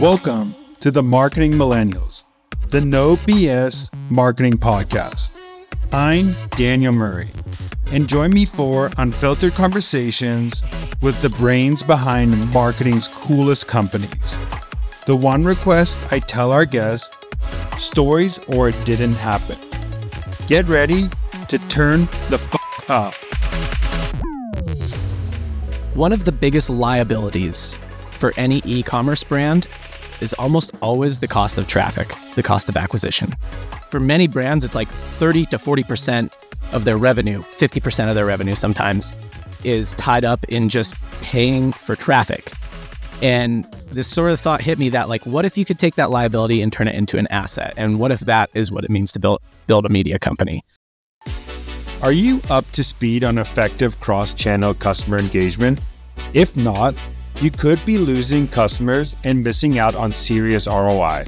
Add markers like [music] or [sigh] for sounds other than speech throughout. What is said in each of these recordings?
Welcome to the Marketing Millennials, the No BS Marketing Podcast. I'm Daniel Murray, and join me for unfiltered conversations with the brains behind marketing's coolest companies. The one request I tell our guests stories or it didn't happen. Get ready to turn the f up. One of the biggest liabilities for any e commerce brand is almost always the cost of traffic, the cost of acquisition. For many brands, it's like 30 to 40% of their revenue, 50% of their revenue sometimes, is tied up in just paying for traffic. And this sort of thought hit me that like, what if you could take that liability and turn it into an asset? And what if that is what it means to build build a media company? Are you up to speed on effective cross-channel customer engagement? If not, you could be losing customers and missing out on serious ROI.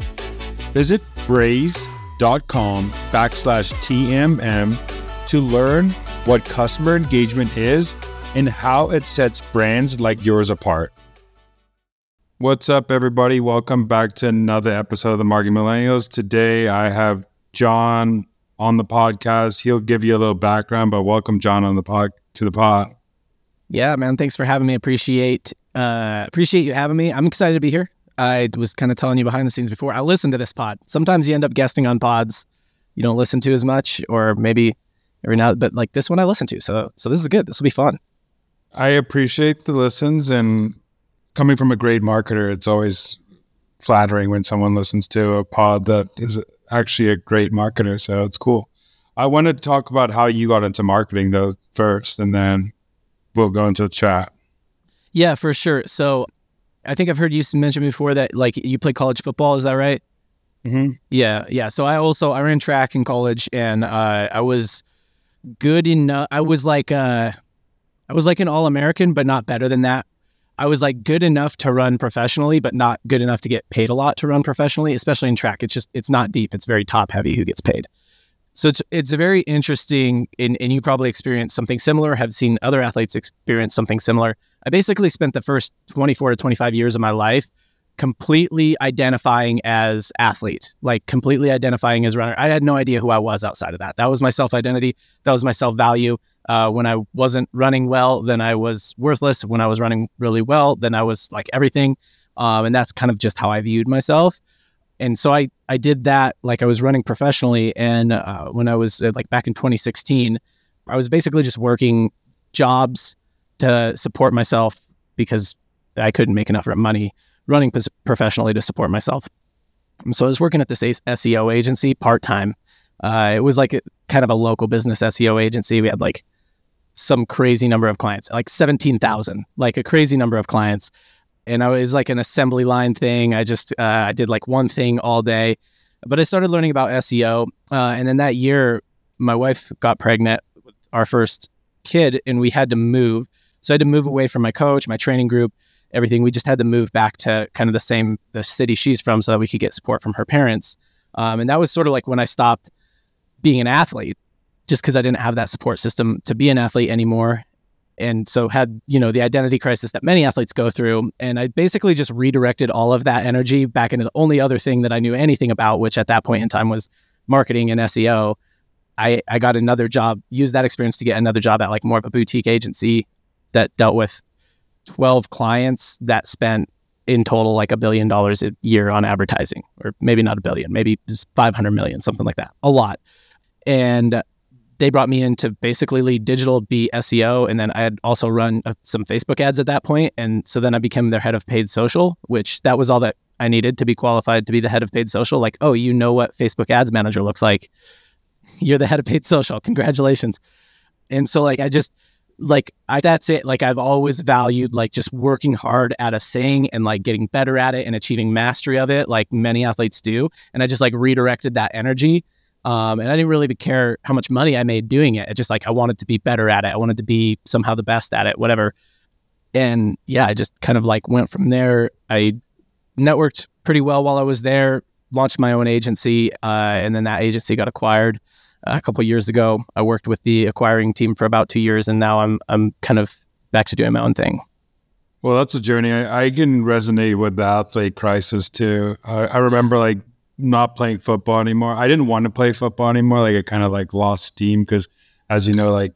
Visit braze.com backslash TMM to learn what customer engagement is and how it sets brands like yours apart. What's up, everybody? Welcome back to another episode of the Marketing Millennials. Today I have John on the podcast. He'll give you a little background, but welcome John on the pod to the pod. Yeah, man. Thanks for having me. Appreciate uh, appreciate you having me. I'm excited to be here. I was kind of telling you behind the scenes before. I listen to this pod. Sometimes you end up guesting on pods you don't listen to as much, or maybe every now. But like this one, I listen to. So so this is good. This will be fun. I appreciate the listens, and coming from a great marketer, it's always flattering when someone listens to a pod that is actually a great marketer. So it's cool. I wanted to talk about how you got into marketing though first, and then we'll go into the chat. Yeah, for sure. So I think I've heard you mention before that like you play college football. Is that right? Mm-hmm. Yeah, yeah. So I also I ran track in college, and uh, I was good enough. I was like uh, I was like an all American, but not better than that. I was like good enough to run professionally, but not good enough to get paid a lot to run professionally, especially in track. It's just it's not deep. It's very top heavy who gets paid. So it's it's a very interesting, and, and you probably experienced something similar. Have seen other athletes experience something similar. I basically spent the first 24 to 25 years of my life completely identifying as athlete, like completely identifying as runner. I had no idea who I was outside of that. That was my self identity. That was my self value. Uh, when I wasn't running well, then I was worthless. When I was running really well, then I was like everything. Um, and that's kind of just how I viewed myself. And so I, I did that like I was running professionally. And uh, when I was uh, like back in 2016, I was basically just working jobs to support myself because I couldn't make enough money running professionally to support myself. So I was working at this SEO agency part time. Uh, it was like a, kind of a local business SEO agency. We had like some crazy number of clients, like 17,000, like a crazy number of clients. And I was like an assembly line thing. I just, uh, I did like one thing all day. But I started learning about SEO. Uh, and then that year, my wife got pregnant with our first kid, and we had to move. So I had to move away from my coach, my training group, everything. We just had to move back to kind of the same the city she's from, so that we could get support from her parents. Um, and that was sort of like when I stopped being an athlete, just because I didn't have that support system to be an athlete anymore. And so had you know the identity crisis that many athletes go through, and I basically just redirected all of that energy back into the only other thing that I knew anything about, which at that point in time was marketing and SEO. I, I got another job, used that experience to get another job at like more of a boutique agency that dealt with 12 clients that spent in total like a billion dollars a year on advertising, or maybe not a billion, maybe 500 million, something like that, a lot. And they brought me in to basically lead digital, be SEO, and then I had also run uh, some Facebook ads at that point. And so then I became their head of paid social, which that was all that I needed to be qualified to be the head of paid social. Like, oh, you know what Facebook ads manager looks like. [laughs] You're the head of paid social. Congratulations. And so like I just like I, that's it. Like I've always valued like just working hard at a thing and like getting better at it and achieving mastery of it, like many athletes do. And I just like redirected that energy. Um, and I didn't really care how much money I made doing it. It just like I wanted to be better at it. I wanted to be somehow the best at it, whatever. And yeah, I just kind of like went from there. I networked pretty well while I was there, launched my own agency, uh, and then that agency got acquired a couple years ago. I worked with the acquiring team for about two years, and now I'm I'm kind of back to doing my own thing. Well, that's a journey. I, I can resonate with the athlete crisis too. I, I remember like not playing football anymore. I didn't want to play football anymore. Like I kind of like lost steam because, as you know, like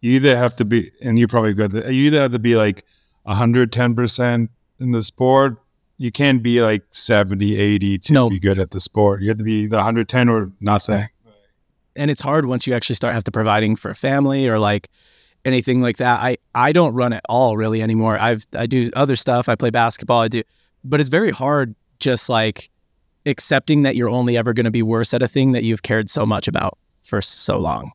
you either have to be, and you probably got the, you either have to be like 110% in the sport. You can't be like 70, 80 to No. be good at the sport. You have to be the 110 or nothing. and it's hard once you actually start have to providing for a family or like anything like that. I I don't run at all really anymore. I've I do other stuff. I play basketball. I do, but it's very hard just like accepting that you're only ever going to be worse at a thing that you've cared so much about for so long.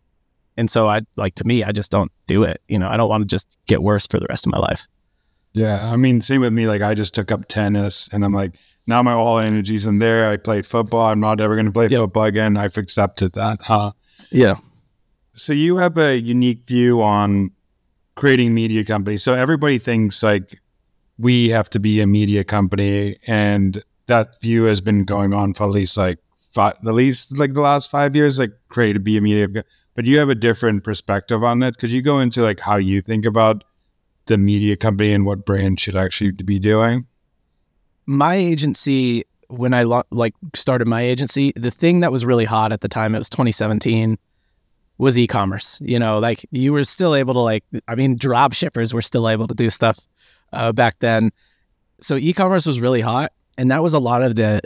And so I like to me, I just don't do it. You know, I don't want to just get worse for the rest of my life. Yeah. I mean, same with me. Like I just took up tennis and I'm like, now my all energy's in there. I played football. I'm not ever going to play Yep. football again. I've accepted that. Huh? Yeah. So you have a unique view on creating media companies. So everybody thinks like we have to be a media company, and that view has been going on for at least like five, at least like the last five years. Like create a media, but you have a different perspective on that. Could you go into like how you think about the media company and what brand should actually be doing? my agency when I lo- like started my agency, the thing that was really hot at the time, it was 2017, was e-commerce. You know, like you were still able to like, I mean, drop shippers were still able to do stuff uh, back then. So e-commerce was really hot, and that was a lot of the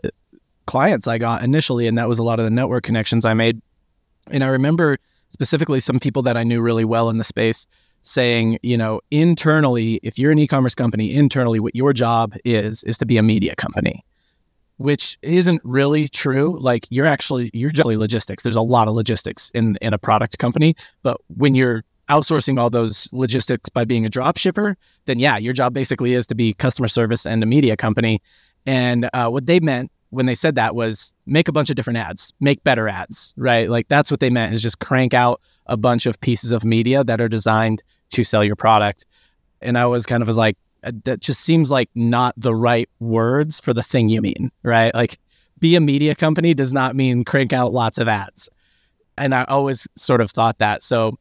clients I got initially, and that was a lot of the network connections I made. And I remember specifically some people that I knew really well in the space saying, you know, internally, if you're an e-commerce company, internally, what your job is is to be a media company, which isn't really true. Like you're actually you're generally logistics. There's a lot of logistics in in a product company, but when you're outsourcing all those logistics by being a drop shipper, then yeah, your job basically is to be customer service and a media company. And uh, what they meant when they said that was make a bunch of different ads, make better ads, right? Like that's what they meant is just crank out a bunch of pieces of media that are designed to sell your product. And I was kind of was like, uh, that just seems like not the right words for the thing you mean, right? Like be a media company does not mean crank out lots of ads. And I always sort of thought that. So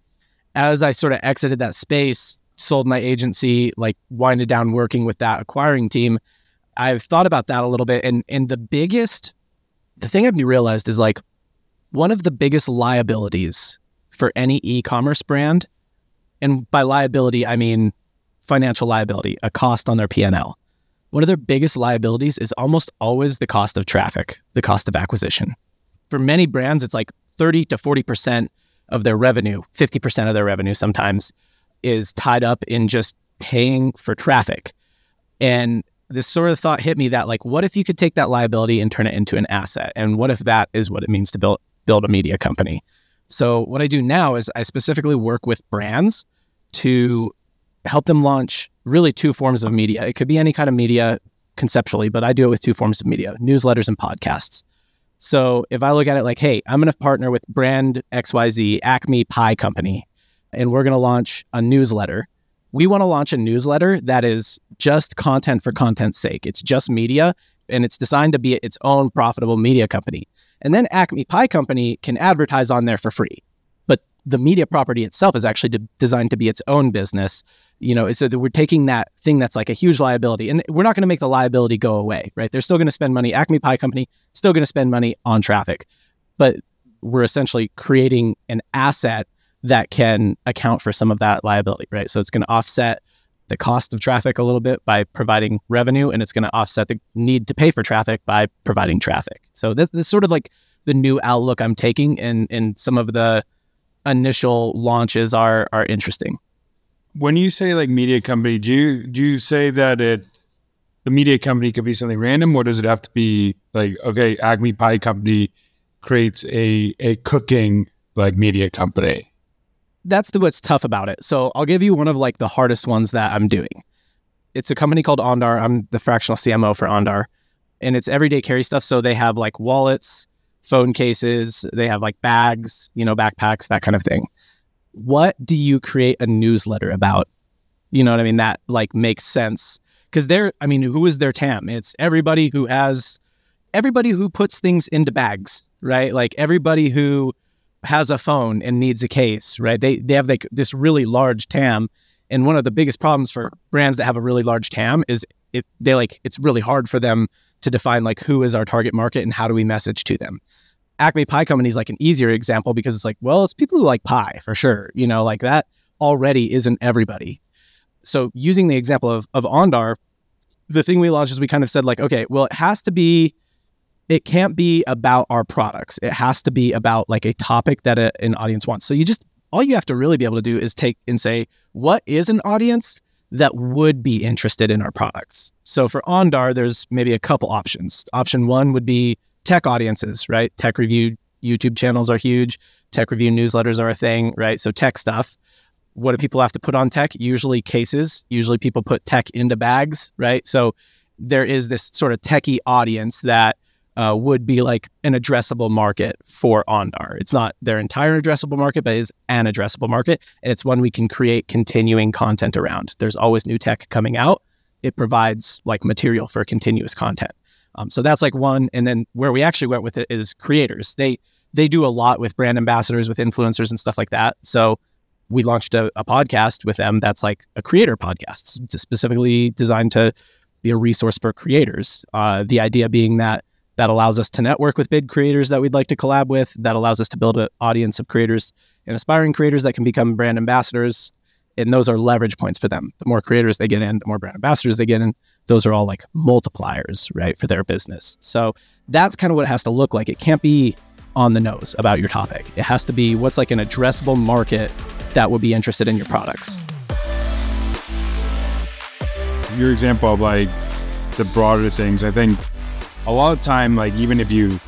as I sort of exited that space, sold my agency, like winded down working with that acquiring team, I've thought about that a little bit. And and the biggest the thing I've realized is like one of the biggest liabilities for any e-commerce brand, and by liability I mean financial liability, a cost on their P&L. One of their biggest liabilities is almost always the cost of traffic, the cost of acquisition. For many brands, it's like 30 to 40% of their revenue, 50% of their revenue sometimes, is tied up in just paying for traffic. And this sort of thought hit me that like, what if you could take that liability and turn it into an asset? And what if that is what it means to build build a media company? So what I do now is I specifically work with brands to help them launch really two forms of media. It could be any kind of media conceptually, but I do it with two forms of media, newsletters and podcasts. So if I look at it like, hey, I'm going to partner with brand XYZ, Acme Pie Company, and we're going to launch a newsletter. We want to launch a newsletter that is just content for content's sake. It's just media and it's designed to be its own profitable media company. And then Acme Pie Company can advertise on there for free. But the media property itself is actually de- designed to be its own business. You know, so that we're taking that thing that's like a huge liability and we're not going to make the liability go away, right? They're still going to spend money. Acme Pie Company still going to spend money on traffic, but we're essentially creating an asset that can account for some of that liability, right? So it's going to offset the cost of traffic a little bit by providing revenue, and it's going to offset the need to pay for traffic by providing traffic. So that's, sort of like the new outlook I'm taking, and and some of the initial launches are are interesting. When you say like media company, do you do you say that it the media company could be something random, or does it have to be like okay, Acme Pie Company creates a a cooking like media company? That's the what's tough about it. So I'll give you one of like the hardest ones that I'm doing. It's a company called Andar. I'm the fractional CMO for Andar, and it's everyday carry stuff. So they have like wallets, phone cases, they have like bags, you know, backpacks, that kind of thing. What do you create a newsletter about? You know what I mean? That like makes sense because they're. I mean, who is their TAM? It's everybody who has, everybody who puts things into bags, right? Like everybody who has a phone and needs a case, right? They they have like this really large TAM, And one of the biggest problems for brands that have a really large TAM is it they like it's really hard for them to define like who is our target market and how do we message to them. Acme Pie Company is like an easier example because it's like, well, it's people who like pie for sure. You know, like that already isn't everybody. So using the example of of Andar, the thing we launched is we kind of said like, okay, well, it has to be it can't be about our products. It has to be about like a topic that a, an audience wants. So you just all you have to really be able to do is take and say, what is an audience that would be interested in our products? So for Andar, there's maybe a couple options. Option one would be tech audiences, right? Tech review YouTube channels are huge. Tech review newsletters are a thing, right? So tech stuff. What do people have to put on tech? Usually cases. Usually people put tech into bags, right? So there is this sort of techie audience that uh, would be like an addressable market for Andar. It's not their entire addressable market, but is an addressable market. And it's one we can create continuing content around. There's always new tech coming out. It provides like material for continuous content. Um, so that's like one. And then where we actually went with it is creators. They they do a lot with brand ambassadors, with influencers and stuff like that. So we launched a, a podcast with them that's like a creator podcast, specifically designed to be a resource for creators. Uh, the idea being that that allows us to network with big creators that we'd like to collab with. That allows us to build an audience of creators and aspiring creators that can become brand ambassadors. And those are leverage points for them. The more creators they get in, the more brand ambassadors they get in. Those are all like multipliers, right, for their business. So that's kind of what it has to look like. It can't be on the nose about your topic. It has to be what's like an addressable market that would be interested in your products. Your example of like the broader things, I think a lot of time, like even if you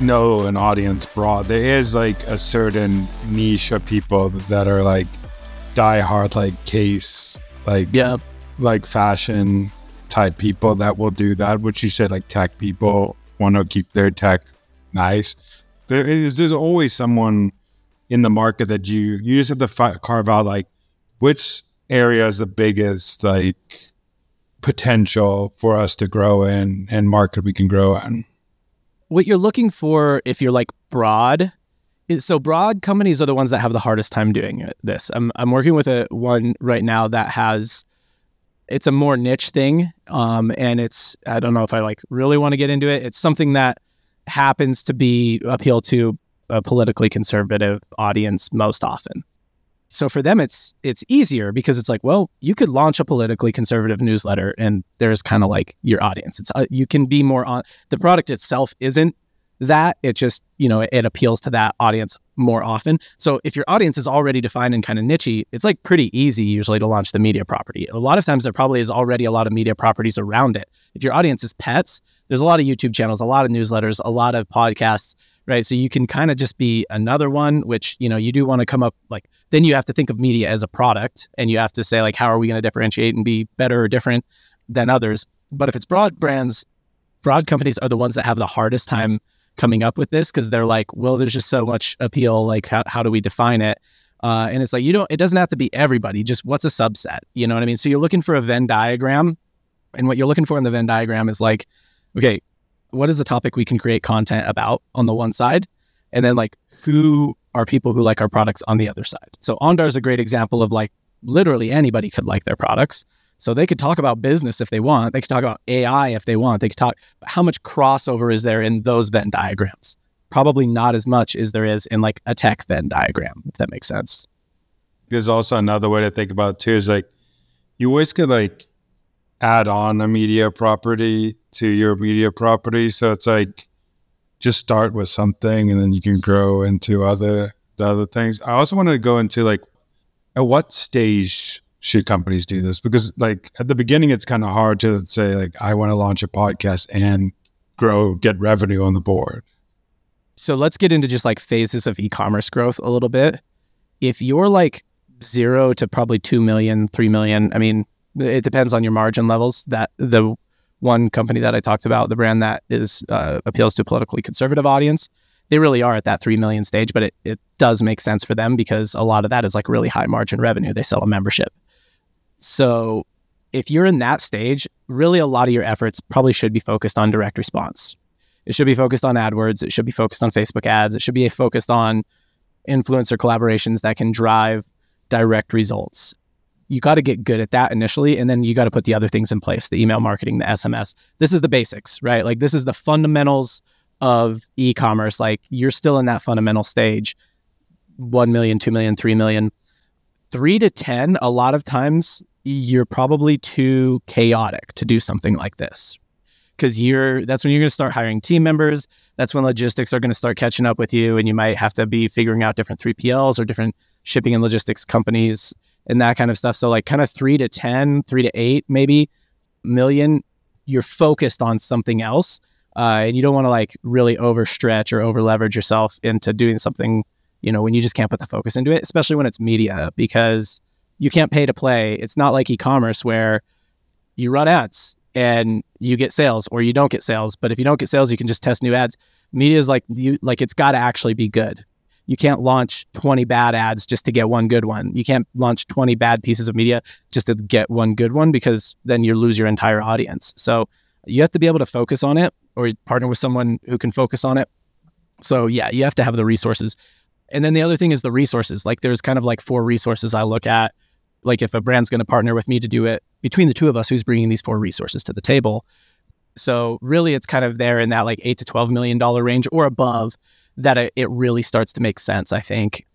know an audience broad, there is like a certain niche of people that are like die hard, like case, like yeah, like fashion type people that will do that. Which you said, like tech people want to keep their tech nice. There is there's always someone in the market that you you just have to fi- carve out like which area is the biggest like potential for us to grow in and market we can grow in. What you're looking for if you're like broad is so broad companies are the ones that have the hardest time doing this. I'm I'm working with a one right now that has it's a more niche thing um, and it's I don't know if I like really want to get into it. It's something that happens to be appeal to a politically conservative audience most often so for them it's it's easier because it's like well you could launch a politically conservative newsletter and there's kind of like your audience. It's uh, you can be more on the product itself isn't that it just you know it, appeals to that audience more often. So if your audience is already defined and kind of nichey it's like pretty easy usually to launch the media property. A lot of times there probably is already a lot of media properties around it. If your audience is pets there's a lot of youtube channels a lot of newsletters a lot of podcasts right? So you can kind of just be another one, which, you know, you do want to come up like, then you have to think of media as a product and you have to say, like, how are we going to differentiate and be better or different than others? But if it's broad brands, broad companies are the ones that have the hardest time coming up with this because they're like, well, there's just so much appeal. Like, how, how do we define it? Uh, and it's like, you don't, it doesn't have to be everybody, just what's a subset? You know what I mean? So you're looking for a Venn diagram. And what you're looking for in the Venn diagram is like, okay, what is a topic we can create content about on the one side? And then like who are people who like our products on the other side? So Andar is a great example of like literally anybody could like their products. So they could talk about business if they want. They could talk about AI if they want. They could talk how much crossover is there in those Venn diagrams? Probably not as much as there is in like a tech Venn diagram, if that makes sense. There's also another way to think about it too is like you always could like add on a media property to your media property. So it's like just start with something and then you can grow into other the other things. I also wanted to go into like at what stage should companies do this? Because like at the beginning it's kind of hard to say like I want to launch a podcast and grow get revenue on the board. So let's get into just like phases of e-commerce growth a little bit. If you're like 0 to probably 2 million, 3 million, I mean, it depends on your margin levels. That the one company that I talked about, the brand that is uh, appeals to a politically conservative audience, they really are at that three million stage. But it it does make sense for them because a lot of that is like really high margin revenue. They sell a membership. So if you're in that stage, really a lot of your efforts probably should be focused on direct response. It should be focused on AdWords. It should be focused on Facebook ads. It should be focused on influencer collaborations that can drive direct results you got to get good at that initially and then you got to put the other things in place the email marketing the sms this is the basics right? Like this is the fundamentals of e-commerce. Like you're still in that fundamental stage 1 million 2 million 3 million. 3 to 10 a lot of times you're probably too chaotic to do something like this. Because you're that's when you're going to start hiring team members. That's when logistics are going to start catching up with you and you might have to be figuring out different 3pls or different shipping and logistics companies and that kind of stuff so like kind of 3 to 10 3 to 8 maybe million you're focused on something else uh, and you don't want to like really overstretch or over leverage yourself into doing something you know when you just can't put the focus into it especially when it's media because you can't pay to play it's not like e-commerce where you run ads and you get sales or you don't get sales. But if you don't get sales, you can just test new ads. Media is like you like it's got to actually be good. You can't launch 20 bad ads just to get one good one. You can't launch 20 bad pieces of media just to get one good one because then you lose your entire audience. So you have to be able to focus on it or partner with someone who can focus on it. So yeah, you have to have the resources. And then the other thing is the resources. Like there's kind of like four resources I look at like if a brand's going to partner with me to do it between the two of us who's bringing these four resources to the table so really it's kind of there in that like 8 to 12 million dollar range or above that it really starts to make sense i think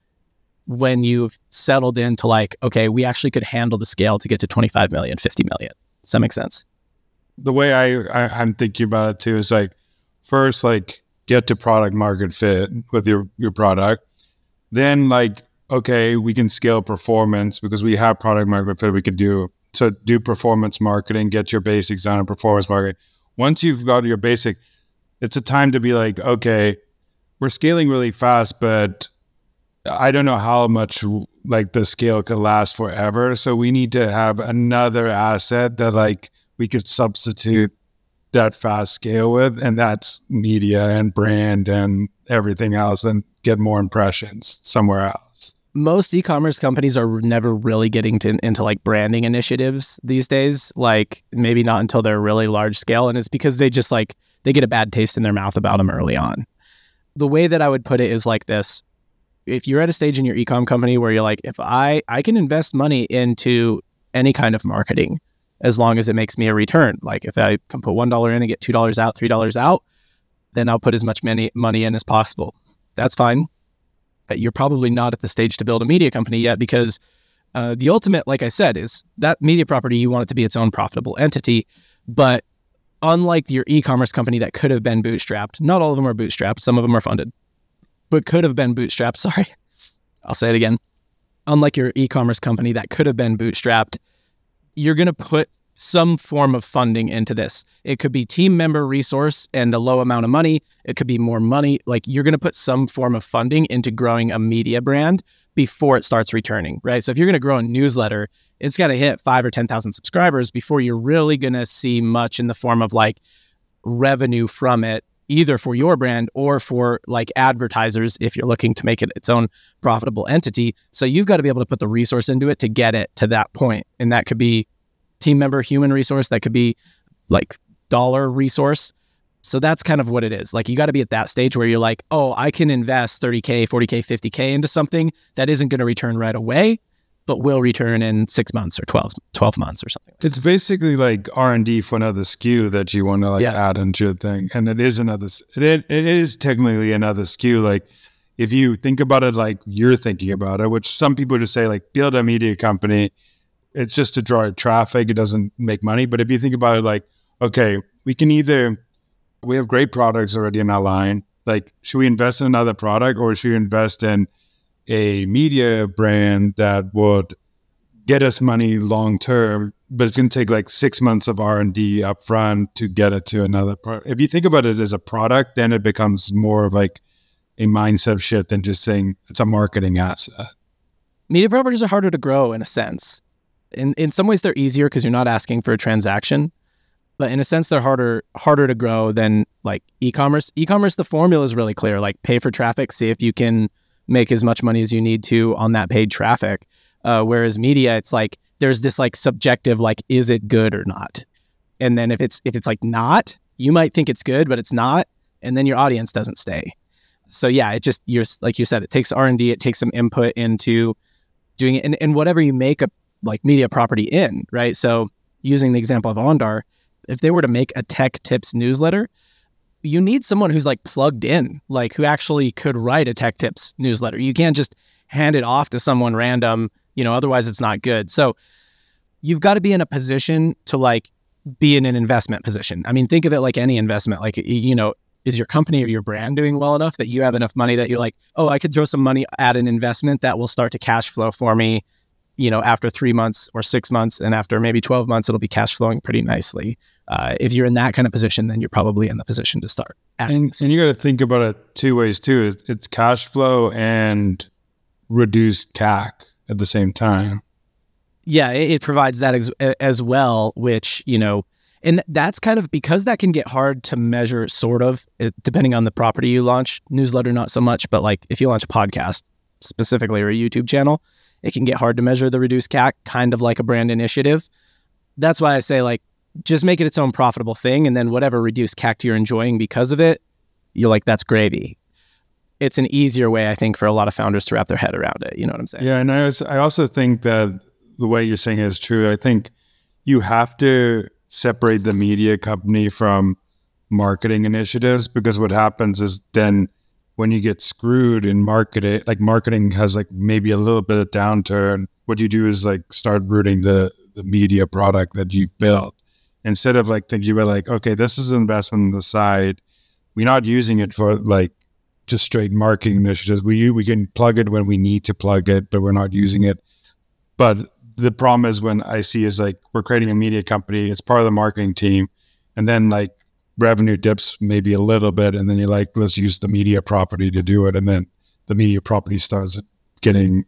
when you've settled into like okay we actually could handle the scale to get to 25 million 50 million does that make sense the way I, I i'm thinking about it too is like first like get to product market fit with your your product then like okay, we can scale performance because we have product market fit we could do. So do performance marketing, get your basics on performance marketing. Once you've got your basic, it's a time to be like, okay, we're scaling really fast, but I don't know how much like the scale could last forever. So we need to have another asset that like we could substitute that fast scale with, and that's media and brand and everything else, and get more impressions somewhere else most e-commerce companies are never really getting to, into like branding initiatives these days like maybe not until they're really large scale and it's because they just like they get a bad taste in their mouth about them early on the way that i would put it is like this. If you're at a stage in your e-com company where you're like if i i can invest money into any kind of marketing as long as it makes me a return. Like if i can put $1 in and get $2 out $3 out then i'll put as much money money in as possible. That's fine. But you're probably not at the stage to build a media company yet because uh, the ultimate, like I said, is that media property, you want it to be its own profitable entity. But unlike your e commerce company that could have been bootstrapped, not all of them are bootstrapped, some of them are funded, but could have been bootstrapped. [laughs] Sorry, I'll say it again. Unlike your e commerce company that could have been bootstrapped, you're going to put some form of funding into this. It could be team member resource and a low amount of money. It could be more money. Like you're going to put some form of funding into growing a media brand before it starts returning, right? So if you're going to grow a newsletter, it's got to hit five or 10,000 subscribers before you're really going to see much in the form of like revenue from it, either for your brand or for like advertisers if you're looking to make it its own profitable entity. So you've got to be able to put the resource into it to get it to that point. And that could be team member human resource that could be like dollar resource. So that's kind of what it is. Like you got to be at that stage where you're like oh i can invest 30k 40k 50k into something that isn't going to return right away but will return in six months or 12, 12 months or something it's basically like r&d for another SKU that you want to like yeah. add into a thing. And it is another it, it is technically another SKU like if you think about it like you're thinking about it which some people just say like build a media company it's just to draw traffic. It doesn't make money. But if you think about it, like, okay, we can either we have great products already in our line. Like, should we invest in another product or should we invest in a media brand that would get us money long term, but it's going to take like six months of R and D upfront to get it to another product. If you think about it as a product, then it becomes more of like a mindset shift than just saying it's a marketing asset. Media properties are harder to grow in a sense in in some ways they're easier because you're not asking for a transaction but in a sense they're harder harder to grow than like e-commerce. E-commerce the formula is really clear like pay for traffic see if you can make as much money as you need to on that paid traffic. Uh, whereas media it's like there's this like subjective like is it good or not? And then if it's if it's like not you might think it's good but it's not and then your audience doesn't stay. So yeah it just you're like you said it takes r&d it takes some input into doing it and, and whatever you make a like media property in, right? So using the example of Andar, if they were to make a tech tips newsletter, you need someone who's like plugged in, like who actually could write a tech tips newsletter. You can't just hand it off to someone random, you know, otherwise it's not good. So you've got to be in a position to like be in an investment position. I mean, think of it like any investment. Like, you know, is your company or your brand doing well enough that you have enough money that you're like, oh, I could throw some money at an investment that will start to cash flow for me, you know, after three months or six months, and after maybe 12 months, it'll be cash flowing pretty nicely. Uh, if you're in that kind of position, then you're probably in the position to start. And, and you got to think about it two ways too. It's cash flow and reduced CAC at the same time. Yeah, it, it provides that as, as well, which, you know, and that's kind of because that can get hard to measure, sort of, depending on the property you launch. Newsletter, not so much, but like if you launch a podcast specifically or a YouTube channel, it can get hard to measure the reduced CAC, kind of like a brand initiative. That's why I say, like, just make it its own profitable thing. And then whatever reduced CAC you're enjoying because of it, you're like, that's gravy. It's an easier way, I think, for a lot of founders to wrap their head around it. You know what I'm saying? Yeah. And I, was, I also think that the way you're saying it is true. I think you have to separate the media company from marketing initiatives because what happens is then when you get screwed in marketing, like marketing has like maybe a little bit of downturn. What you do is like start rooting the the media product that you've built instead of like thinking about like, okay, this is an investment on the side. We're not using it for like just straight marketing initiatives. We we can plug it when we need to plug it, but we're not using it. But the problem is when I see is like we're creating a media company, it's part of the marketing team, and then like revenue dips maybe a little bit, and then you're like, let's use the media property to do it, and then the media property starts getting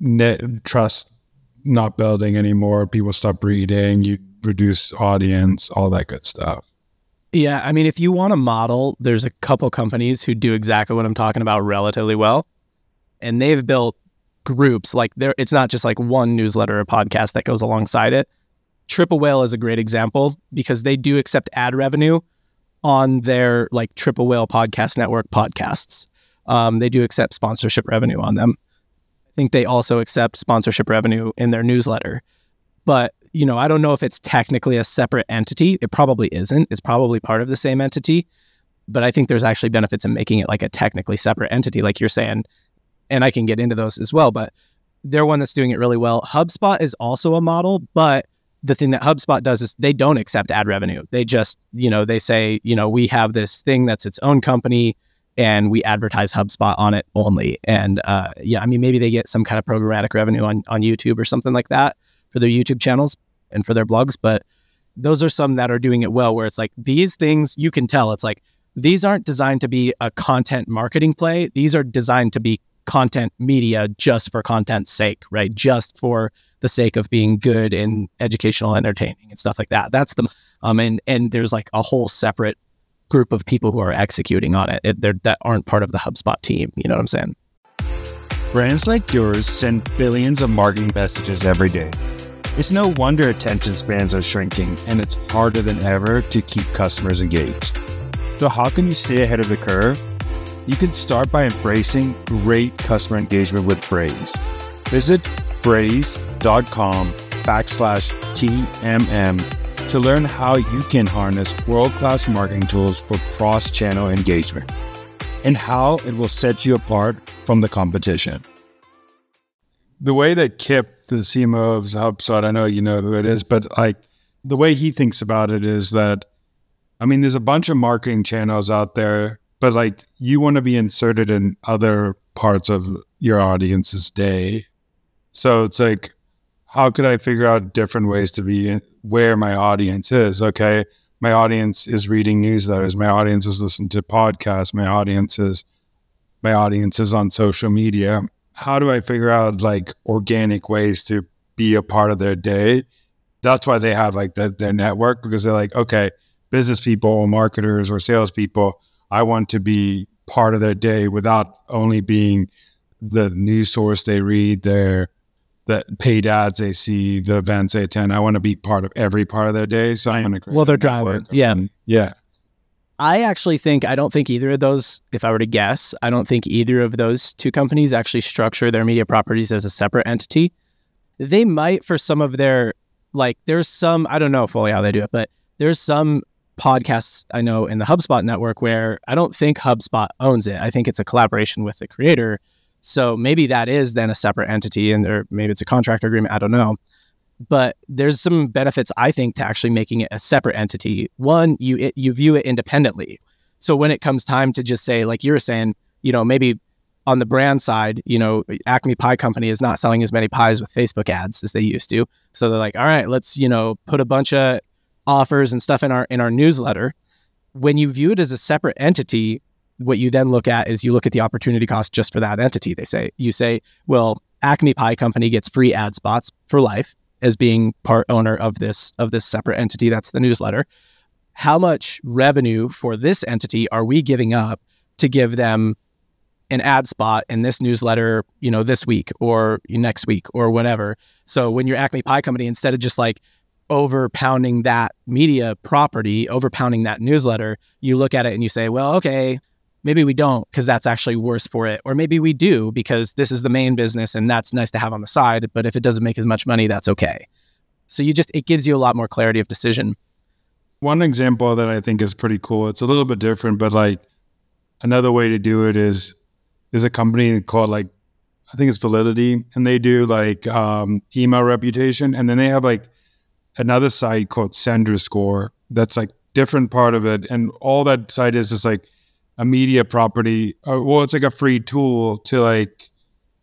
net trust not building anymore. People stop reading, you reduce audience, all that good stuff. Yeah, I mean, if you want a model, there's a couple companies who do exactly what I'm talking about relatively well, and they've built groups. Like there, it's not just like one newsletter or podcast that goes alongside it. Triple Whale is a great example because they do accept ad revenue on their like Triple Whale Podcast Network podcasts. Um, they do accept sponsorship revenue on them. I think they also accept sponsorship revenue in their newsletter. But you know, I don't know if it's technically a separate entity. It probably isn't. It's probably part of the same entity. But I think there's actually benefits in making it like a technically separate entity, like you're saying and I can get into those as well. But they're one that's doing it really well. HubSpot is also a model, but the thing that HubSpot does is they don't accept ad revenue. They just, you know, they say, you know, we have this thing that's its own company and we advertise HubSpot on it only. And uh, yeah, I mean, maybe they get some kind of programmatic revenue on, on YouTube or something like that for their YouTube channels and for their blogs. But those are some that are doing it well, where it's like these things you can tell it's like these aren't designed to be a content marketing play. These are designed to be content media just for content's sake, right? Just for the sake of being good and educational, entertaining, and stuff like that. That's the um and and there's like a whole separate group of people who are executing on it, it that aren't part of the HubSpot team. You know what I'm saying? Brands like yours send billions of marketing messages every day. It's no wonder attention spans are shrinking, and it's harder than ever to keep customers engaged. So, how can you stay ahead of the curve you can start by embracing great customer engagement with Braze. Visit braze.com backslash TMM to learn how you can harness world class marketing tools for cross channel engagement and how it will set you apart from the competition. The way that Kipp, the CMO of HubSpot, I know you know who it is, but like the way he thinks about it is that, I mean, there's a bunch of marketing channels out there but like you want to be inserted in other parts of your audience's day. So it's like, how could I figure out different ways to be where my audience is? Okay. My audience is reading newsletters. My audience is listening to podcasts. My audience is, my audience is on social media. How do I figure out like organic ways to be a part of their day? That's why they have like the, their network because they're like, okay, business people marketers or salespeople I want to be part of their day without only being the news source they read, their the paid ads they see, the events they attend. I want to be part of every part of their day. So I'm going to well, they're driving. Yeah, yeah. I actually think I don't think either of those. If I were to guess, I don't think either of those two companies actually structure their media properties as a separate entity. they might for some of their like there's some I don't know fully how they do it, but there's some podcasts I know in the HubSpot network where I don't think HubSpot owns it. I think it's a collaboration with the creator. So maybe that is then a separate entity and there maybe it's a contract agreement, I don't know. But there's some benefits I think to actually making it a separate entity. One, you it, you view it independently. So when it comes time to just say like you were saying, you know, maybe on the brand side, you know, Acme Pie Company is not selling as many pies with Facebook ads as they used to. So they're like, all right, let's, you know, put a bunch of offers and stuff in our in our newsletter. When you view it as a separate entity, what you then look at is you look at the opportunity cost just for that entity. They say you say, well, Acme Pie Company gets free ad spots for life as being part owner of this of this separate entity that's the newsletter. How much revenue for this entity are we giving up to give them an ad spot in this newsletter, you know, this week or next week or whatever. So when you're Acme Pie Company, instead of just like over pounding that media property, over pounding that newsletter, you look at it and you say, well, okay, maybe we don't because that's actually worse for it. Or maybe we do because this is the main business and that's nice to have on the side. But if it doesn't make as much money, that's okay. So you just, it gives you a lot more clarity of decision. One example that I think is pretty cool, it's a little bit different, but like another way to do it is there's a company called like I think it's Validity, and they do like um, email reputation, and then they have like another site called SenderScore that's like different part of it, and all that site is is like a media property. Or, well, it's like a free tool to like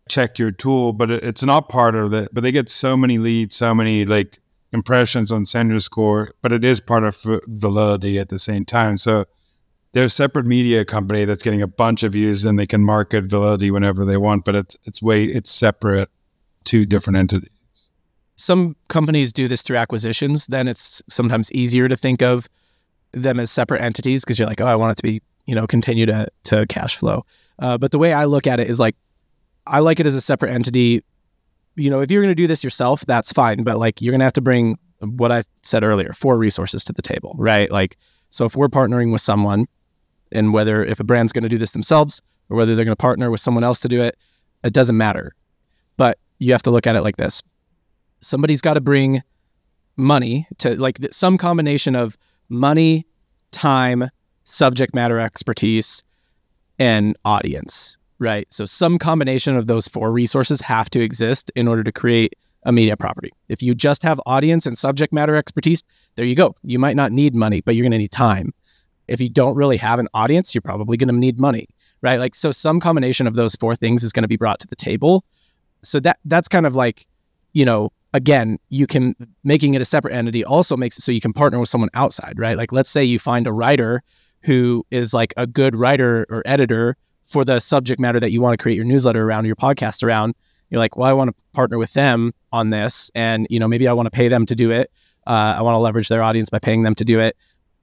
check your tool, but it, it's not part of it. But they get so many leads, so many like impressions on SenderScore, but it is part of Validity at the same time. So they're a separate media company that's getting a bunch of views and they can market validity whenever they want, but it's it's way it's separate two different entities. Some companies do this through acquisitions. Then it's sometimes easier to think of them as separate entities because you're like, oh, I want it to be, you know, continue to to cash flow. Uh, but the way I look at it is like, I like it as a separate entity. You know, if you're going to do this yourself, that's fine. But like, you're going to have to bring what I said earlier, four resources to the table, right? Like, so if we're partnering with someone and whether if a brand's going to do this themselves or whether they're going to partner with someone else to do it, it doesn't matter. But you have to look at it like this somebody's got to bring money to like some combination of money, time, subject matter expertise, and audience, right? So some combination of those four resources have to exist in order to create a media property. If you just have audience and subject matter expertise, there you go. You might not need money, but you're going to need time if you don't really have an audience, you're probably going to need money, right? Like so some combination of those four things is going to be brought to the table. So that that's kind of like, you know, again, you can making it a separate entity also makes it so you can partner with someone outside, right? Like let's say you find a writer who is like a good writer or editor for the subject matter that you want to create your newsletter around or your podcast around. You're like, well, I want to partner with them on this, and you know, maybe I want to pay them to do it. Uh, I want to leverage their audience by paying them to do it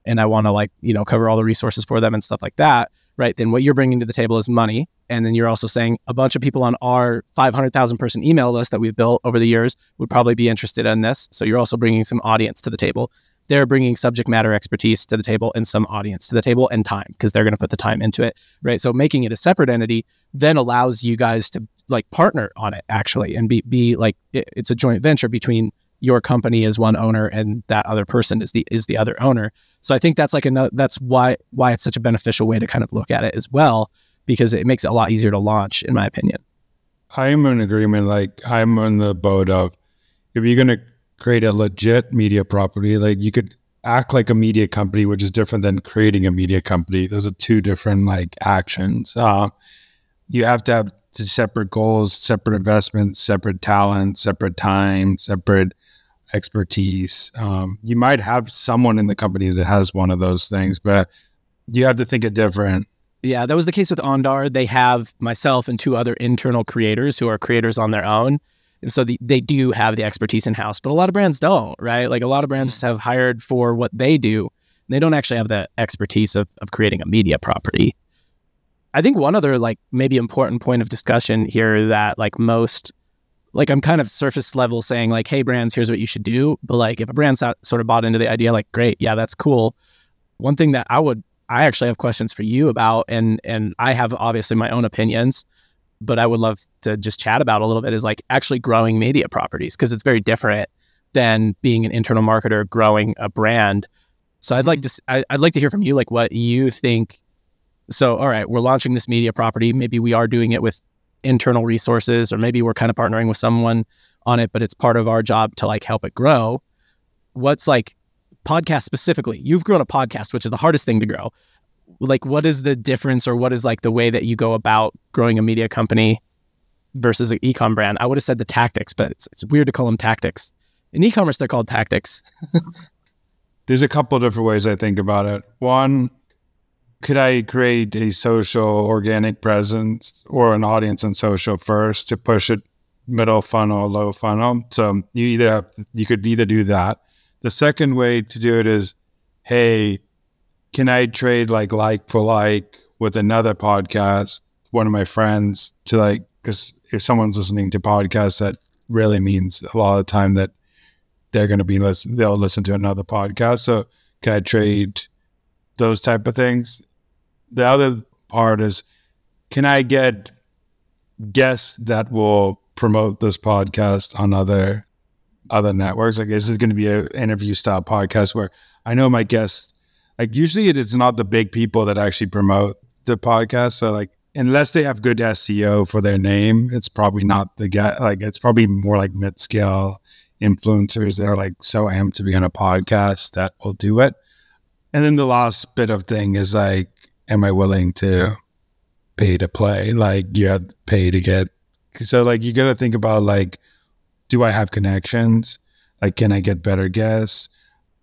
and I want to like, you know, cover all the resources for them and stuff like that, right? Then what you're bringing to the table is money. And then you're also saying a bunch of people on our 500,000 person email list that we've built over the years would probably be interested in this. So you're also bringing some audience to the table. They're bringing subject matter expertise to the table and some audience to the table and time because they're going to put the time into it, right? So making it a separate entity then allows you guys to like partner on it actually and be be like it's a joint venture between your company is one owner and that other person is the is the other owner. So I think that's like another that's why why it's such a beneficial way to kind of look at it as well because it makes it a lot easier to launch in my opinion. I'm in agreement like I'm on the boat of if you're going to create a legit media property like you could act like a media company which is different than creating a media company. Those are two different like actions. Uh, you have to have separate goals, separate investments, separate talent, separate time, separate expertise. Um, you might have someone in the company that has one of those things, but you have to think it different. Yeah, that was the case with Andar. They have myself and two other internal creators who are creators on their own. And so the, they do have the expertise in house, but a lot of brands don't, right? Like a lot of brands have hired for what they do. they don't actually have the expertise of, of creating a media property. I think one other like maybe important point of discussion here that like most like I'm kind of surface level saying like, hey, brands, here's what you should do. But like, if a brand sort of bought into the idea, like, great, yeah, that's cool. One thing that I would, I actually have questions for you about, and and I have obviously my own opinions, but I would love to just chat about a little bit is like actually growing media properties because it's very different than being an internal marketer growing a brand. So I'd like mm. to I, I'd like to hear from you like what you think. So all right, we're launching this media property. Maybe we are doing it with internal resources, or maybe we're kind of partnering with someone on it, but it's part of our job to like help it grow. What's like podcast specifically? You've grown a podcast, which is the hardest thing to grow. Like, what is the difference, or what is like the way that you go about growing a media company versus an ecom brand? I would have said the tactics, but it's, it's weird to call them tactics. In e-commerce, they're called tactics. [laughs] There's a couple of different ways I think about it. One, could I create a social organic presence or an audience on social first to push it middle funnel, low funnel? So you either have, you could either do that. The second way to do it is, hey, can I trade like like for like with another podcast, one of my friends to like because if someone's listening to podcasts, that really means a lot of the time that they're going to be listen, they'll listen to another podcast. So can I trade those type of things? The other part is, can I get guests that will promote this podcast on other other networks? Like, this is it going to be an interview style podcast where I know my guests, like usually it is not the big people that actually promote the podcast. So like, unless they have good SEO for their name, it's probably not the guy. Like, it's probably more like mid scale influencers that are like so amped to be on a podcast that will do it. And then the last bit of thing is like, am I willing to pay to play? Like you have to pay to get. So like you got to think about like, do I have connections? Like, can I get better guests,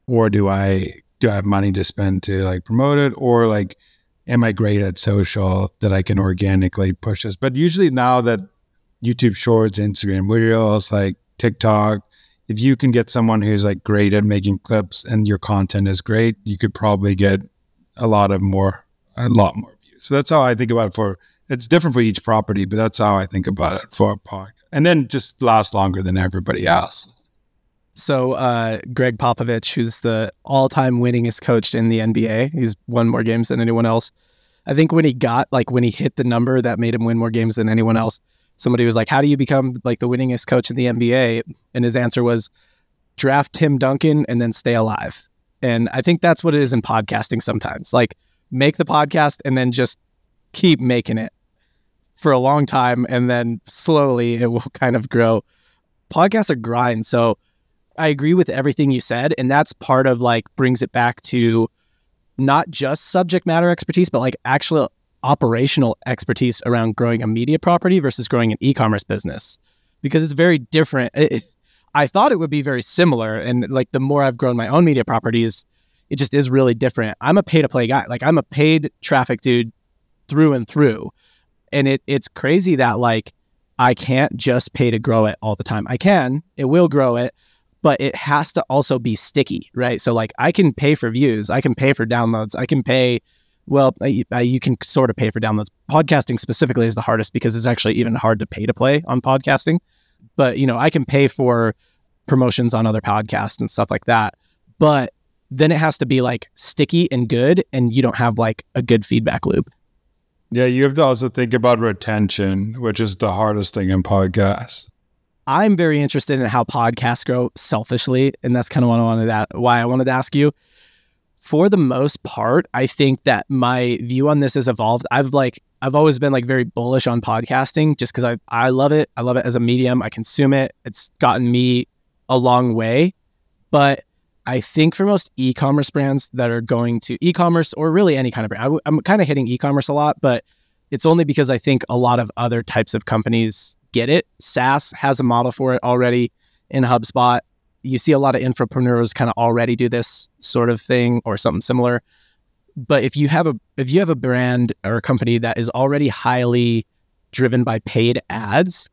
or do I do I have money to spend to like promote it, or like, am I great at social that I can organically push this? But usually now that YouTube Shorts, Instagram Reels, like TikTok, if you can get someone who's like great at making clips and your content is great, you could probably get a lot of more, a lot more views. So that's how I think about it for, it's different for each property, but that's how I think about it for a podcast. And then just last longer than everybody else. So, uh, Gregg Popovich, who's the all-time winningest coach in the NBA, he's won more games than anyone else. I think when he got like when he hit the number that made him win more games than anyone else, somebody was like, "How do you become like the winningest coach in the NBA?" And his answer was, "Draft Tim Duncan and then stay alive." And I think that's what it is in podcasting sometimes. Like make the podcast and then just keep making it for a long time and then slowly it will [laughs] kind of grow. Podcasts are grind. So I agree with everything you said and that's part of like brings it back to not just subject matter expertise but like actual operational expertise around growing a media property versus growing an e-commerce business because it's very different. It, [laughs] I thought it would be very similar, and like the more I've grown my own media properties, it just is really different. I'm a pay to play guy. Like I'm a paid traffic dude through and through, and it it's crazy that like I can't just pay to grow it all the time. I can, it will grow it, but it has to also be sticky, right? So like I can pay for views, I can pay for downloads, I can pay well, you can sort of pay for downloads. Podcasting specifically is the hardest because it's actually even hard to pay to play on podcasting. But, you know, I can pay for promotions on other podcasts and stuff like that. But then it has to be like sticky and good, and you don't have like a good feedback loop. Yeah, you have to also think about retention, which is the hardest thing in podcasts. I'm very interested in how podcasts grow selfishly, and that's kind of what I wanted to, why I wanted to ask you for the most part, I think that my view on this has evolved. I've like I've always been like very bullish on podcasting just because I I love it. I love it as a medium. I consume it. It's gotten me a long way. But I think for most e-commerce brands that are going to e-commerce or really any kind of brand, I, I'm kind of hitting e-commerce a lot, but it's only because I think a lot of other types of companies get it. SaaS has a model for it already in HubSpot you see a lot of infopreneurs kind of already do this sort of thing or something similar. But if you have a if you have a brand or a company that is already highly driven by paid ads,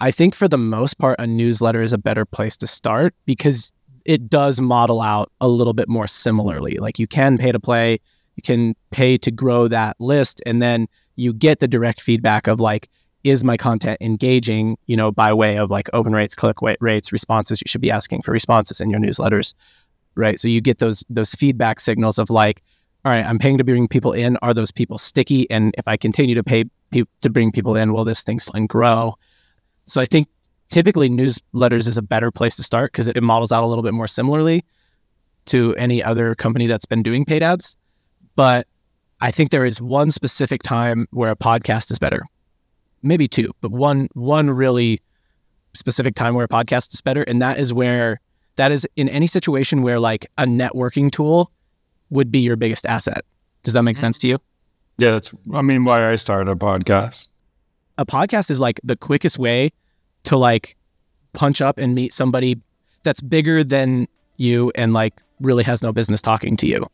I think for the most part a newsletter is a better place to start because it does model out a little bit more similarly. Like you can pay to play, you can pay to grow that list and then you get the direct feedback of like is my content engaging, you know, by way of like open rates, click rates, responses? You should be asking for responses in your newsletters, right? So you get those those feedback signals of like, all right, I'm paying to bring people in. Are those people sticky? And if I continue to pay pe- to bring people in will this thing and grow. So I think typically newsletters is a better place to start because it models out a little bit more similarly to any other company that's been doing paid ads. But I think there is one specific time where a podcast is better. Maybe two, but one one really specific time where a podcast is better. And that is where that is in any situation where like a networking tool would be your biggest asset. Does that make mm-hmm. sense to you? Yeah, that's I mean why I started a podcast. A podcast is like the quickest way to like punch up and meet somebody that's bigger than you and like really has no business talking to you.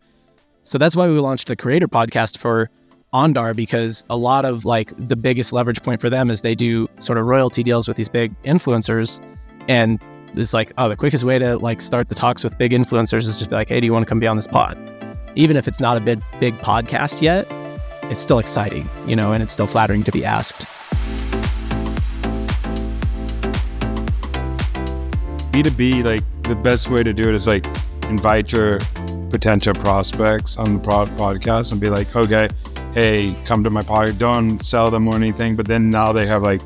So that's why we launched the creator podcast for Andar because a lot of like the biggest leverage point for them is they do sort of royalty deals with these big influencers. And it's like oh the quickest way to like start the talks with big influencers is just be like hey do you want to come be on this pod? Even if it's not a big big podcast yet it's still exciting you know and it's still flattering to be asked B2B like the best way to do it is like invite your potential prospects on the pod- podcast and be like okay hey, come to my podcast. Don't sell them or anything. But then now they have like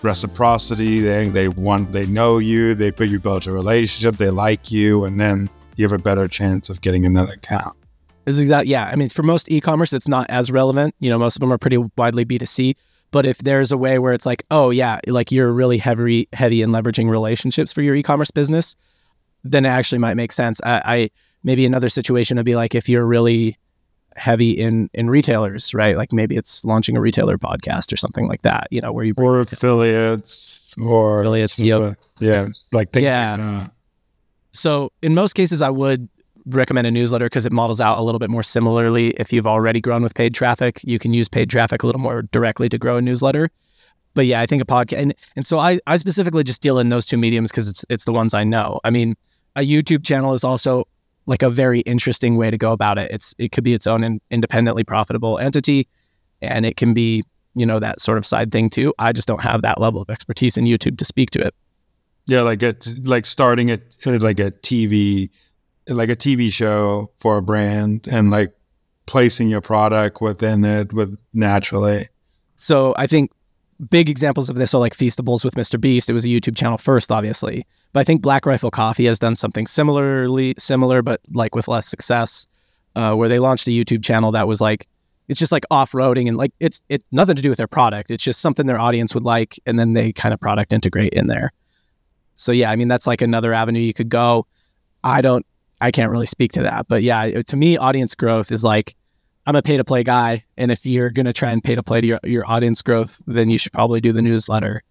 reciprocity. They they want they know you. They put you build a relationship. They like you, and then you have a better chance of getting another account. Is exactly yeah. I mean, for most e-commerce, it's not as relevant. You know, most of them are pretty widely B2C. But if there's a way where it's like, oh yeah, like you're really heavy heavy in leveraging relationships for your e-commerce business, then it actually might make sense. I, I maybe another situation would be like if you're really heavy in in retailers, right? Like maybe it's launching a retailer podcast or something like that, you know, where you or affiliates or affiliates, yep. yeah, like things yeah. Like so in most cases, I would recommend a newsletter because it models out a little bit more similarly. If you've already grown with paid traffic, you can use paid traffic a little more directly to grow a newsletter. But yeah, I think a podcast, and, and so I, I specifically just deal in those two mediums because it's it's the ones I know. I mean, a YouTube channel is also like a very interesting way to go about it. It's it could be its own in, independently profitable entity, and it can be you know that sort of side thing too. I just don't have that level of expertise in YouTube to speak to it. Yeah, like it like starting it like a TV, like a TV show for a brand, and like placing your product within it with naturally. So I think big examples of this are like Feastables with Mr. Beast. It was a YouTube channel first, obviously. But I think Black Rifle Coffee has done something similarly similar, but like with less success, uh, where they launched a YouTube channel that was like it's just like off-roading and like it's it's nothing to do with their product. It's just something their audience would like, and then they kind of product integrate in there. So yeah, I mean that's like another avenue you could go. I don't I can't really speak to that, but yeah, to me, audience growth is like I'm a pay to play guy. And if you're going to try and pay to play to your, your audience growth, then you should probably do the newsletter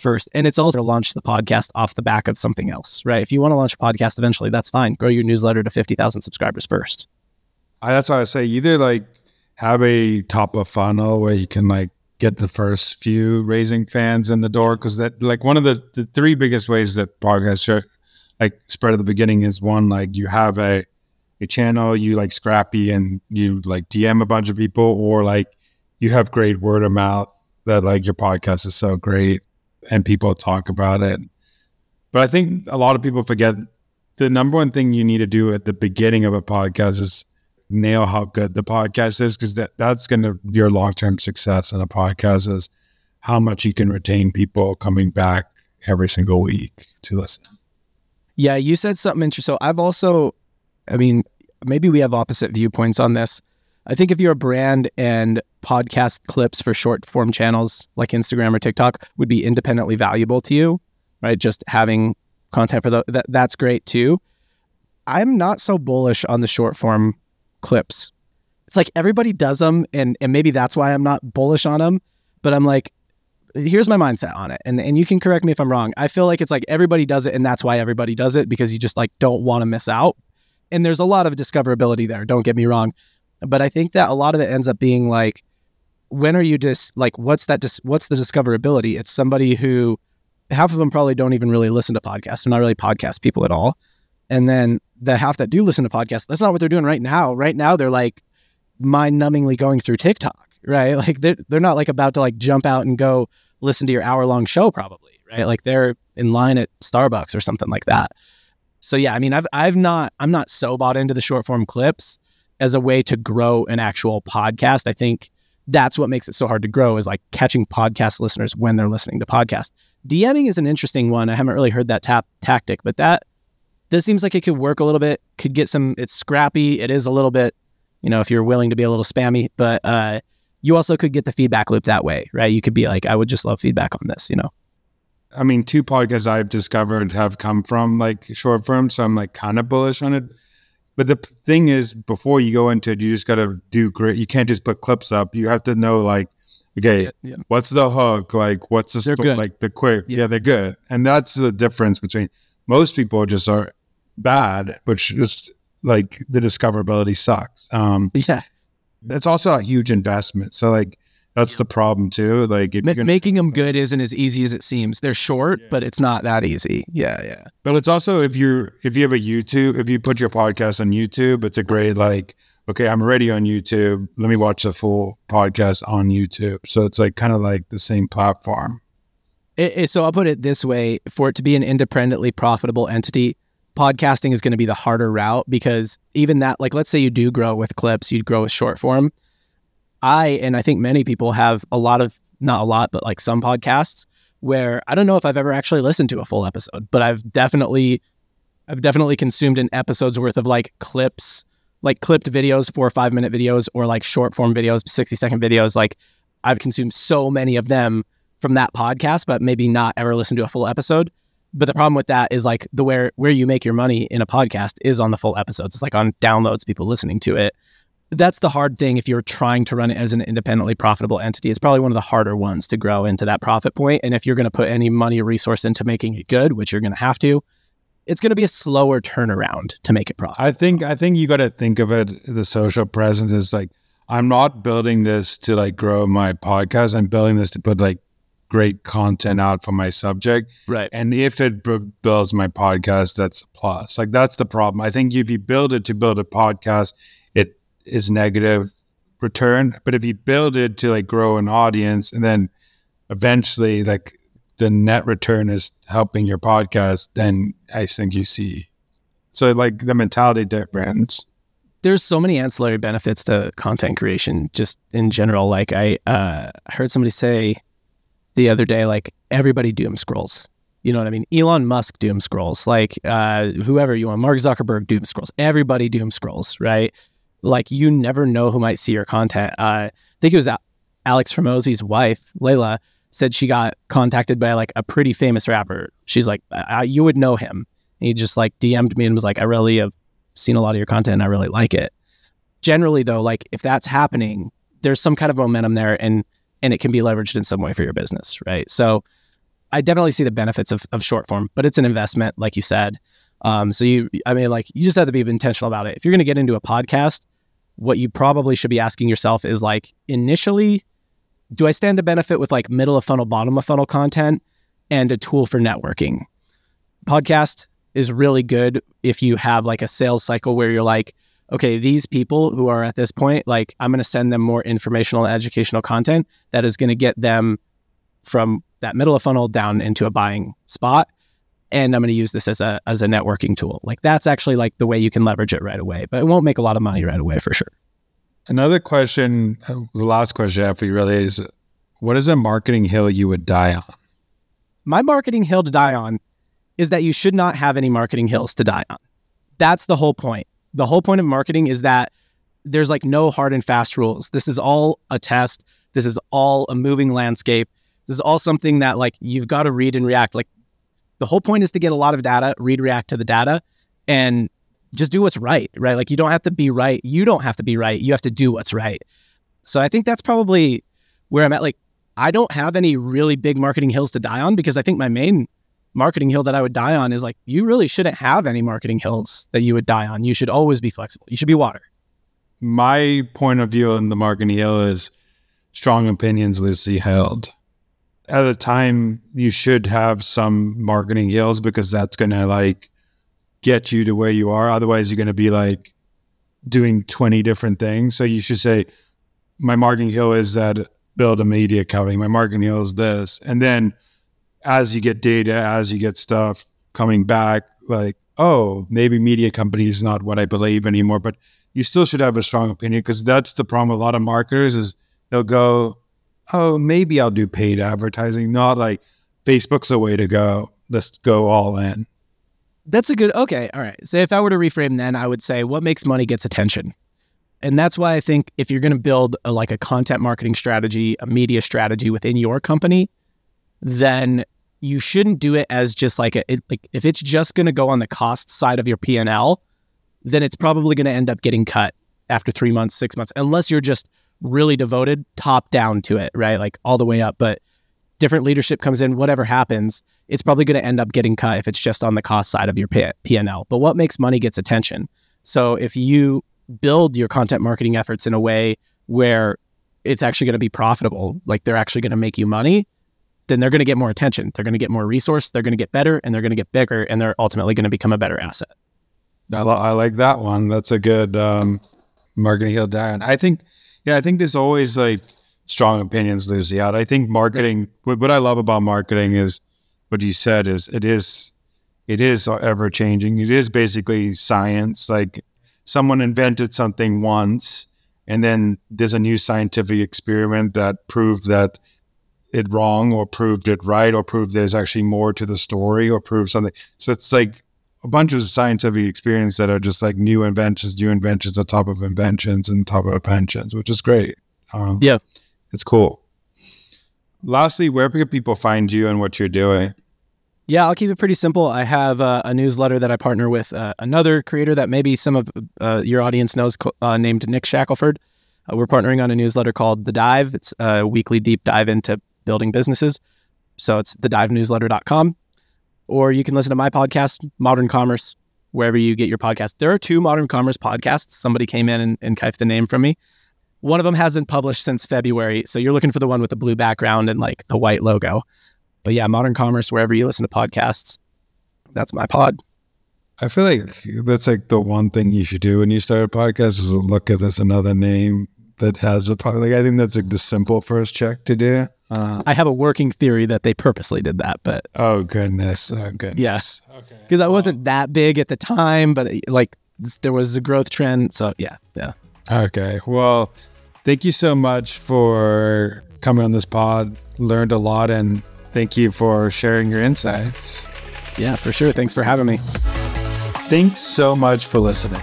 first. And it's also to launch the podcast off the back of something else, right? If you want to launch a podcast eventually, that's fine. Grow your newsletter to 50,000 subscribers first. I, that's why I say either like have a top of funnel where you can like get the first few raising fans in the door. Cause that like one of the, the three biggest ways that podcasts like spread at the beginning is one, like you have a, your channel, you like scrappy and you like DM a bunch of people, or like you have great word of mouth that like your podcast is so great and people talk about it. But I think a lot of people forget the number one thing you need to do at the beginning of a podcast is nail how good the podcast is because that, that's going to your long-term success in a podcast is how much you can retain people coming back every single week to listen. Yeah, you said something interesting. So I've also I mean, maybe we have opposite viewpoints on this. I think if you're a brand and podcast clips for short form channels like Instagram or TikTok would be independently valuable to you, right? Just having content for the, that that's great too. I'm not so bullish on the short form clips. It's like everybody does them and and maybe that's why I'm not bullish on them, but I'm like here's my mindset on it. And and you can correct me if I'm wrong. I feel like it's like everybody does it and that's why everybody does it because you just like don't want to miss out and there's a lot of discoverability there. Don't get me wrong, but I think that a lot of it ends up being like, when are you just like, what's that? Dis- what's the discoverability? It's somebody who half of them probably don't even really listen to podcasts. They're not really podcast people at all. And then the half that do listen to podcasts, that's not what they're doing right now. Right now, they're like mind numbingly going through TikTok, right? [laughs] Like they're, they're not like about to like jump out and go listen to your hour long show, probably, right? Like they're in line at Starbucks or something like that. So yeah, I mean, I've I've not I'm not so bought into the short form clips as a way to grow an actual podcast. I think that's what makes it so hard to grow is like catching podcast listeners when they're listening to podcasts. DMing is an interesting one. I haven't really heard that tap tactic, but that this seems like it could work a little bit. Could get some. It's scrappy. It is a little bit, you know, if you're willing to be a little spammy, but uh, you also could get the feedback loop that way, right? You could be like, I would just love feedback on this, you know. I mean, two podcasts I've discovered have come from like short form, so I'm like kind of bullish on it. But the thing is, before you go into it, you just got to do great. You can't just put clips up. You have to know like, okay, yeah, yeah. what's the hook? Like, what's the sto- like the quick? Yeah. yeah, they're good, and that's the difference between most people just are bad, which just like the discoverability sucks. Um, yeah, it's also a huge investment. So like that's the problem too. Like Ma- gonna, making them good isn't as easy as it seems. They're short, yeah. but it's not that easy. Yeah, yeah. But it's also if you're if you have a YouTube, if you put your podcast on YouTube, it's a great like. Okay, I'm already on YouTube. Let me watch the full podcast on YouTube. So it's like kind of like the same platform. It, it, so I'll put it this way: for it to be an independently profitable entity, podcasting is going to be the harder route because even that, like, let's say you do grow with clips, you'd grow with short form I and I think many people have a lot of not a lot, but like some podcasts where I don't know if I've ever actually listened to a full episode, but I've definitely I've definitely consumed an episode's worth of like clips, like clipped videos, four or five minute videos, or like short form videos, 60 second videos. Like I've consumed so many of them from that podcast, but maybe not ever listened to a full episode. But the problem with that is like the where where you make your money in a podcast is on the full episodes. It's like on downloads, people listening to it that's the hard thing if you're trying to run it as an independently profitable entity. It's probably one of the harder ones to grow into that profit point. And if you're going to put any money or resource into making it good, which you're going to have to, it's going to be a slower turnaround to make it profitable. I think I think you got to think of it the social presence is like I'm not building this to like grow my podcast. I'm building this to put like great content out for my subject. Right. And if it b- builds my podcast, that's a plus. Like that's the problem. I think if you build it to build a podcast, it is negative return. But if you build it to like grow an audience and then eventually like the net return is helping your podcast, then I think you see. So like the mentality difference. There's so many ancillary benefits to content creation just in general. Like I uh, heard somebody say the other day, like everybody doom scrolls. You know what I mean? Elon Musk doom scrolls. Like uh, whoever you want, Mark Zuckerberg doom scrolls. Everybody doom scrolls, right? like you never know who might see your content. Uh, I think it was Alex Hormozi's wife, Leila, said she got contacted by like a pretty famous rapper. She's like, you would know him. And he just like DM'd me and was like, I really have seen a lot of your content and I really like it. Generally, though, like if that's happening, there's some kind of momentum there and and it can be leveraged in some way for your business, right? So I definitely see the benefits of, of short form, but it's an investment, like you said. Um, so you, I mean, like you just have to be intentional about it. If you're going to get into a podcast, what you probably should be asking yourself is like initially, do I stand to benefit with like middle of funnel, bottom of funnel content and a tool for networking? Podcast is really good if you have like a sales cycle where you're like, okay, these people who are at this point, like I'm going to send them more informational, educational content that is going to get them from that middle of funnel down into a buying spot and I'm going to use this as a as a networking tool. Like that's actually like the way you can leverage it right away, but it won't make a lot of money right away for sure. Another question, the last question I have for you really is, what is a marketing hill you would die on? My marketing hill to die on is that you should not have any marketing hills to die on. That's the whole point. The whole point of marketing is that there's like no hard and fast rules. This is all a test. This is all a moving landscape. This is all something that like you've got to read and react. Like the whole point is to get a lot of data, read, react to the data, and just do what's right, right? Like you don't have to be right. You don't have to be right. You have to do what's right. So I think that's probably where I'm at. Like I don't have any really big marketing hills to die on because I think my main marketing hill that I would die on is like you really shouldn't have any marketing hills that you would die on. You should always be flexible. You should be water. My point of view on the marketing hill is strong opinions loosely held at a time you should have some marketing hills because that's going to like get you to where you are otherwise you're going to be like doing 20 different things so you should say my marketing hill is that build a media company my marketing hill is this and then as you get data as you get stuff coming back like oh maybe media company is not what i believe anymore but you still should have a strong opinion because that's the problem a lot of marketers is they'll go, oh, maybe I'll do paid advertising, not like Facebook's the way to go. Let's go all in. That's a good, okay. All right. So if I were to reframe then, I would say what makes money gets attention. And that's why I think if you're going to build a, like a content marketing strategy, a media strategy within your company, then you shouldn't do it as just like a, it, like if it's just going to go on the cost side of your P&L, then it's probably going to end up getting cut after 3 months, 6 months unless you're just really devoted top down to it, right? Like all the way up, but different leadership comes in, whatever happens, it's probably going to end up getting cut if it's just on the cost side of your P&L. But what makes money gets attention. So if you build your content marketing efforts in a way where it's actually going to be profitable, like they're actually going to make you money, then they're going to get more attention. They're going to get more resource. They're going to get better and they're going to get bigger and they're ultimately going to become a better asset. I, I like that one. That's a good um, marketing hill down. I think, yeah, I think there's always like strong opinions lose out. I think marketing, what, what I love about marketing is what you said is it is, it is ever changing. It is basically science. Like someone invented something once and then there's a new scientific experiment that proved that it wrong or proved it right or proved there's actually more to the story or proved something. So it's like a bunch of scientific experience that are just like new inventions, new inventions on top of inventions and top of inventions, which is great. Um, yeah. It's cool. Lastly, where can people find you and what you're doing? Yeah, I'll keep it pretty simple. I have uh, a newsletter that I partner with uh, another creator that maybe some of uh, your audience knows uh, named Nick Shackelford. Uh, we're partnering on a newsletter called The Dive. It's a weekly deep dive into building businesses. So it's thedivenewsletter.com. Or you can listen to my podcast, Modern Commerce, wherever you get your podcast. There are two Modern Commerce podcasts. Somebody came in and, and the name from me. One of them hasn't published since February. So you're looking for the one with the blue background and like the white logo. But yeah, Modern Commerce, wherever you listen to podcasts, that's my pod. I feel like that's like the one thing you should do when you start a podcast is look at this another name that has a podcast. Like I think that's like the simple first check to do. Uh, I have a working theory that they purposely did that, but oh goodness, oh goodness, yes, okay, because I wasn't that big at the time, but like there was a growth trend, so yeah, yeah. Okay, well, thank you so much for coming on this pod. Learned a lot, and thank you for sharing your insights. Yeah, for sure. Thanks for having me. Thanks so much for listening.